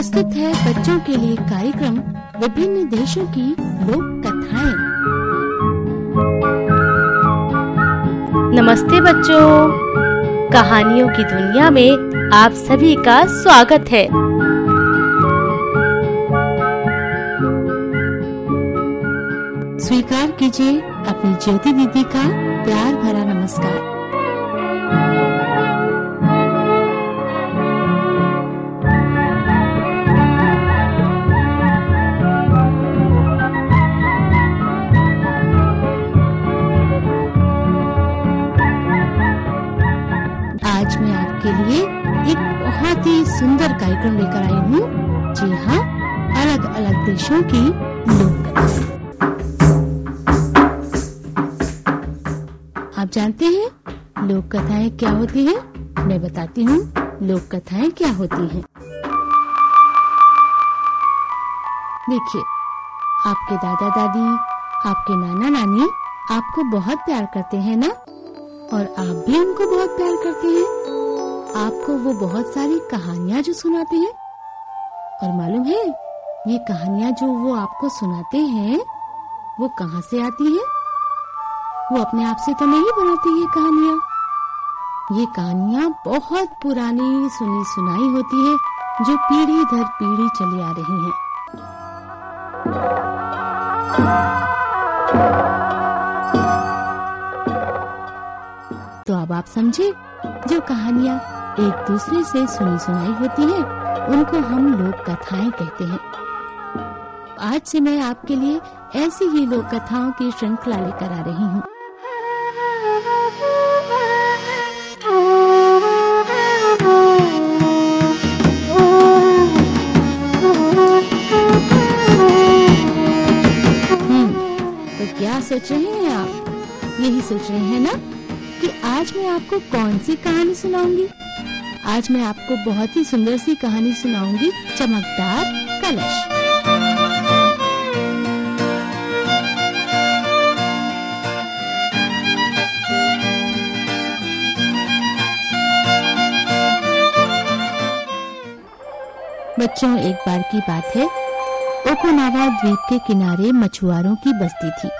प्रस्तुत है बच्चों के लिए कार्यक्रम विभिन्न देशों की लोक कथाएँ। नमस्ते बच्चों। कहानियों की दुनिया में आप सभी का स्वागत है। स्वीकार कीजिए अपनी ज्योति दीदी का प्यार भरा नमस्कार। आज मैं आपके लिए एक बहुत ही सुंदर कार्यक्रम लेकर आई हूँ, जी हाँ अलग अलग देशों की लोक आप जानते हैं लोक कथाएँ क्या होती है? मैं बताती हूँ लोक कथाएँ क्या होती हैं। देखिए, आपके दादा दादी आपके नाना नानी आपको बहुत प्यार करते हैं ना? और आप भी उनको बहुत प्यार करते हैं आपको वो बहुत सारी कहानियाँ जो सुनाते हैं और मालूम है, ये कहानियाँ जो वो आपको सुनाते हैं, वो कहाँ से आती हैं? वो अपने आप से तो नहीं बनाती ये कहानियाँ ये कहानियाँ बहुत पुरानी सुनी सुनाई होती है, जो पीढ़ी दर पीढ़ी चली आ रही हैं। आप समझे? जो कहानियाँ एक दूसरे से सुनी सुनाई होती हैं, उनको हम लोक कथाएँ कहते हैं। आज से मैं आपके लिए ऐसी ही लोक कथाओं की श्रृंखला लेकर आ रही हूँ। हम्म, तो क्या सोच रहे हैं आप? यही सोच रहे हैं ना? कि आज मैं आपको कौन सी कहानी सुनाऊँगी? आज मैं आपको बहुत ही सुंदर सी कहानी सुनाऊँगी, चमकदार कलश। बच्चों, एक बार की बात है। ओकोनावा द्वीप के किनारे मछुआरों की बस्ती थी।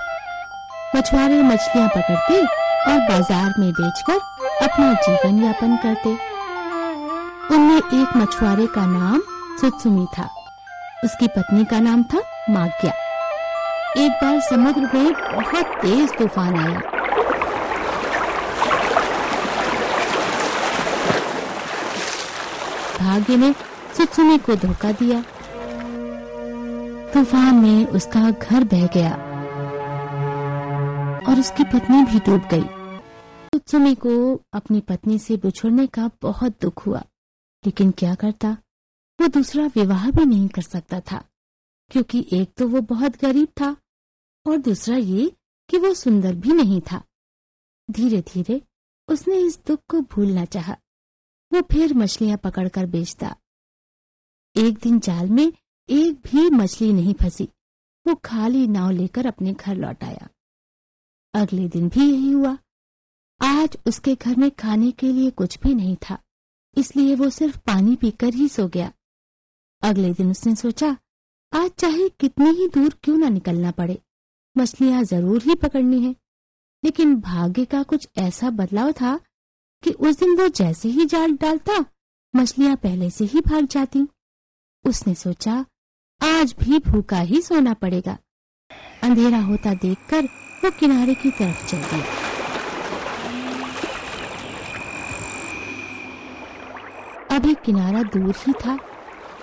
मछुआरे मछलियाँ पकड़ते और बाज़ार में बेचकर अपना जीवन यापन करते। उनमें एक मछुआरे का नाम सुत्सुमी था। उसकी पत्नी का नाम था माग्या। एक बार समुद्र में बहुत तेज तूफ़ान आया। भाग्य ने सुत्सुमी को धोखा दिया। तूफ़ान में उसका घर बह गया। और उसकी पत्नी भी डूब गई। सुत्सुमी को अपनी पत्नी से बिछुड़ने का बहुत दुख हुआ, लेकिन क्या करता? वो दूसरा विवाह भी नहीं कर सकता था, क्योंकि एक तो वो बहुत गरीब था और दूसरा ये कि वो सुंदर भी नहीं था। धीरे धीरे उसने इस दुख को भूलना चाहा। वो फिर मछलियाँ पकड़कर बेचता। एक दिन जाल में एक भी मछली नहीं फंसी। वो खाली नाव लेकर अपने घर लौट आया। अगले दिन भी यही हुआ। आज उसके घर में खाने के लिए कुछ भी नहीं था, इसलिए वो सिर्फ़ पानी पीकर ही सो गया। अगले दिन उसने सोचा, आज चाहे कितनी ही दूर क्यों ना निकलना पड़े, मछलियाँ ज़रूर ही पकड़नी है। लेकिन भाग्य का कुछ ऐसा बदलाव था कि उस दिन वो जैसे ही जाल डालता, मछलियाँ पहले से ही भाग जाती। उसने सोचा, आज भी भूखा ही सोना पड़ेगा। अंधेरा होता देखकर वो किनारे की तरफ़ चल दिया। अभी किनारा दूर ही था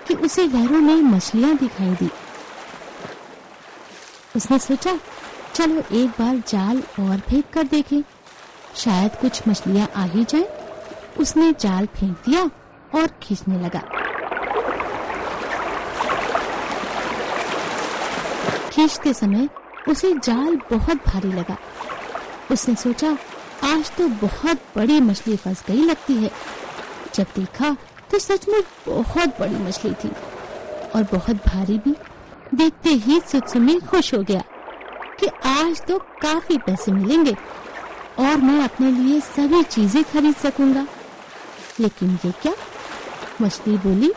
कि उसे लहरों में मछलियाँ दिखाई दी। उसने सोचा, चलो एक बार जाल और फेंक कर देखें। शायद कुछ मछलियाँ आ ही जाए। उसने जाल फेंक दिया और खींचने लगा। खींचते समय उसे जाल बहुत भारी लगा। उसने सोचा, आज तो बहुत बड़ी मछली फंस गई लगती है। जब देखा तो सच में बहुत बड़ी मछली थी और बहुत भारी भी। देखते ही सुत्सुमी खुश हो गया कि आज तो काफ़ी पैसे मिलेंगे और मैं अपने लिए सभी चीज़ें खरीद सकूँगा। लेकिन ये क्या? मछली बोली,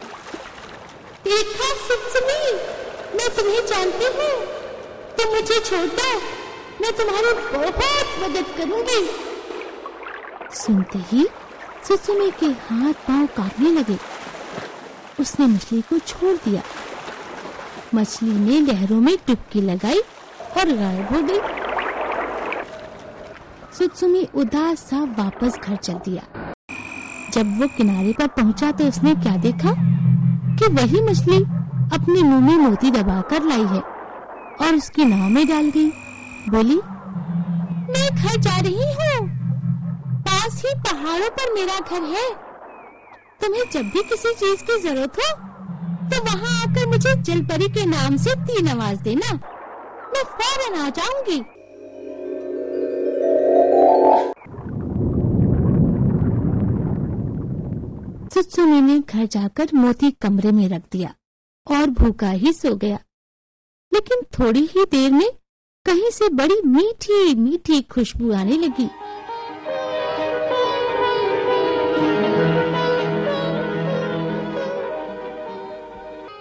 देखा सुमी मैं तुम्हें जानती हूँ। तुम मुझे छोड़। दो मैं तुम्हारी बहुत मदद करूँगी। सुनते ही सुसुमी के हाथ पाँव कांपने लगे। उसने मछली को छोड़ दिया। मछली ने लहरों में डुबकी लगाई और गायब हो गई सुत्सुमी उदास सा वापस घर चल दिया। जब वो किनारे पर पहुँचा तो उसने क्या देखा कि वही मछली अपने मुँह में मोती दबाकर लाई है। और उसकी नाव में डाल गई। बोली, मैं घर जा रही हूँ। पास ही पहाड़ों पर मेरा घर है। तुम्हें जब भी किसी चीज़ की ज़रूरत हो तो वहाँ आकर मुझे जलपरी के नाम से तीन आवाज़ देना। मैं फ़ौरन आ जाऊँगी। सुत्सुनी ने घर जाकर मोती कमरे में रख दिया और भूखा ही सो गया। लेकिन थोड़ी ही देर में कहीं से बड़ी मीठी मीठी खुशबू आने लगी।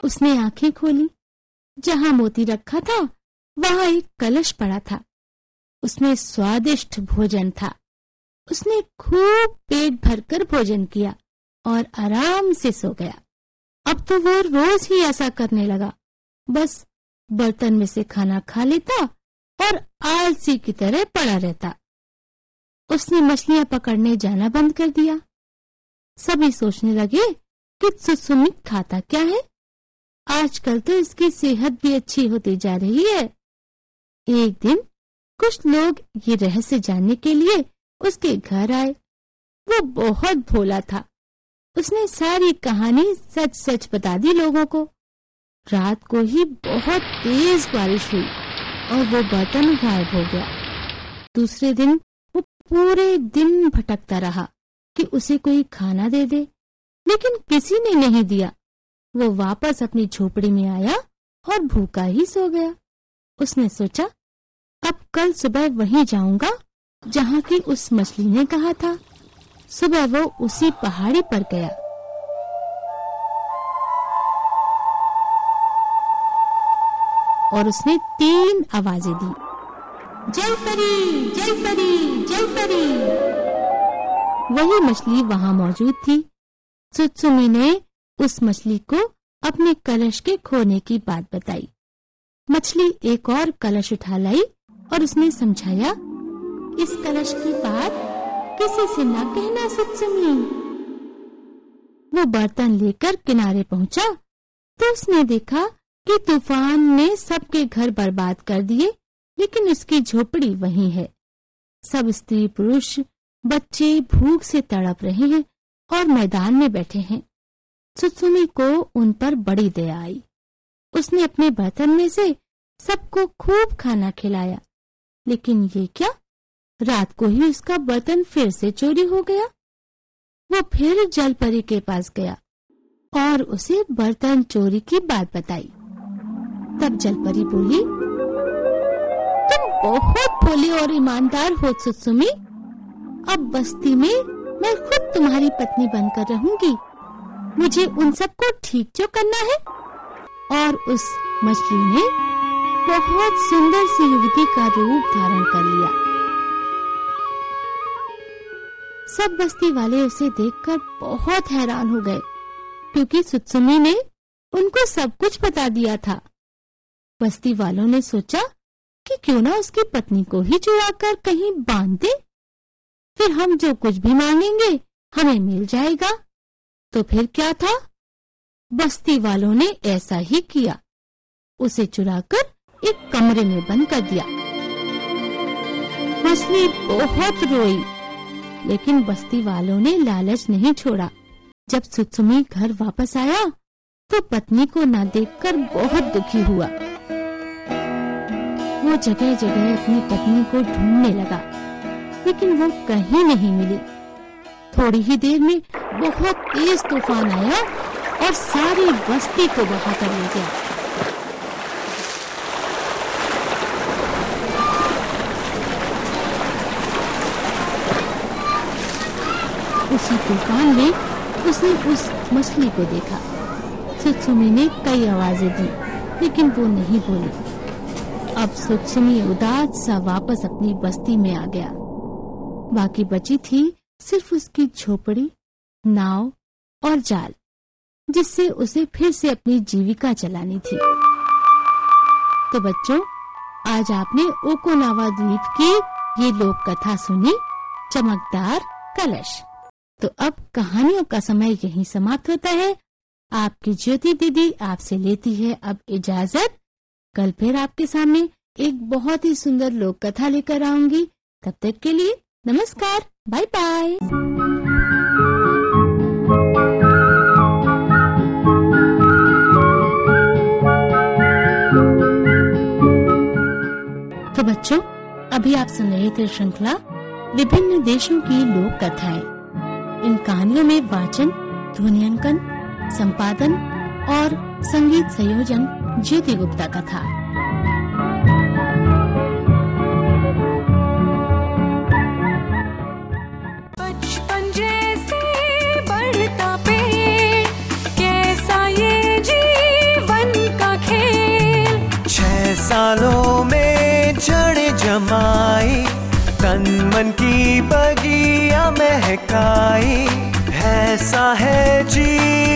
उसने आँखें खोली। जहाँ मोती रखा था, वहाँ एक कलश पड़ा था। उसमें स्वादिष्ट भोजन था। उसने खूब पेट भरकर भोजन किया और आराम से सो गया। अब तो वो रोज ही ऐसा करने लगा। बस बर्तन में से खाना खा लेता और आलसी की तरह पड़ा रहता। उसने मछलियाँ पकड़ने जाना बंद कर दिया। सभी सोचने लगे कि सुसुमित खाता क्या है। आजकल तो इसकी सेहत भी अच्छी होती जा रही है। एक दिन कुछ लोग ये रहस्य जानने के लिए उसके घर आए। वो बहुत भोला था। उसने सारी कहानी सच सच बता दी लोगों को। रात को ही बहुत तेज बारिश हुई और वो बर्तन गायब हो गया। दूसरे दिन वो पूरे दिन भटकता रहा कि उसे कोई खाना दे दे, लेकिन किसी ने नहीं दिया। वो वापस अपनी झोपड़ी में आया और भूखा ही सो गया। उसने सोचा, अब कल सुबह वहीं जाऊँगा जहाँ की उस मछली ने कहा था। सुबह वो उसी पहाड़ी पर गया। और उसने तीन आवाज़ें दी। जल परी जल परी जल परी। वही मछली वहाँ मौजूद थी। सुत्सुमी ने उस मछली को अपने कलश के खोने की बात बताई। मछली एक और कलश उठा लाई और उसने समझाया, इस कलश की बात किसी से न कहना, सुत्सुमी। वो बर्तन लेकर किनारे पहुँचा तो उसने देखा कि तूफ़ान ने सबके घर बर्बाद कर दिए, लेकिन उसकी झोपड़ी वही है। सब स्त्री पुरुष बच्चे भूख से तड़प रहे हैं और मैदान में बैठे हैं। सुसुमी को उन पर बड़ी दया आई। उसने अपने बर्तन में से सबको खूब खाना खिलाया। लेकिन ये क्या? रात को ही उसका बर्तन फिर से चोरी हो गया। वो फिर जलपरी के पास गया और उसे बर्तन चोरी की बात बताई। तब जलपरी बोली, तुम बहुत भोले और ईमानदार हो, सुसुमी। अब बस्ती में मैं खुद तुम्हारी पत्नी बनकर रहूँगी। मुझे उन सबको ठीक जो करना है। और उस मछली ने बहुत सुंदर सी युवती का रूप धारण कर लिया। सब बस्ती वाले उसे देखकर बहुत हैरान हो गए, क्योंकि सुत्सुमी ने उनको सब कुछ बता दिया था। बस्ती वालों ने सोचा कि क्यों ना उसकी पत्नी को ही चुराकर कहीं बाँध दे। फिर हम जो कुछ भी मांगेंगे, हमें मिल जाएगा। तो फिर क्या था? बस्ती वालों ने ऐसा ही किया। उसे चुराकर एक कमरे में बंद कर दिया। मछली बहुत रोई, लेकिन बस्ती वालों ने लालच नहीं छोड़ा। जब सुत्सुमी घर वापस आया तो पत्नी को न देखकर बहुत दुखी हुआ। वो जगह जगह अपनी पत्नी को ढूँढने लगा, लेकिन वो कहीं नहीं मिली। थोड़ी ही देर में बहुत तेज तूफ़ान आया और सारी बस्ती को बहा कर ले गया। उसी तूफ़ान में उसने उस मछली को देखा। सुत्सुमी ने कई आवाज़ें दी, लेकिन वो नहीं बोली। अब सुत्सुमी उदास सा वापस अपनी बस्ती में आ गया। बाकी बची थी सिर्फ़ उसकी झोपड़ी, नाव और जाल, जिससे उसे फिर से अपनी जीविका चलानी थी। तो बच्चों, आज आपने ओकोनावा द्वीप की ये लोक कथा सुनी, चमकदार कलश। तो अब कहानियों का समय यहीं समाप्त होता है। आपकी ज्योति दीदी आपसे लेती है अब इजाज़त। कल फिर आपके सामने एक बहुत ही सुंदर लोक कथा लेकर आऊँगी। तब तक के लिए नमस्कार बाय बाय तो बच्चों, अभी आप सुन रहे थे श्रृंखला, विभिन्न देशों की लोक कथाएँ इन कहानियों में वाचन ध्वनियांकन संपादन और संगीत संयोजन ज्योति गुप्ता का था। बचपन जैसे बढ़ता कैसा ये जीवन का खेल? छह सालों में जड़ जमाई तन मन की बगिया महकाई ऐसा है जीवन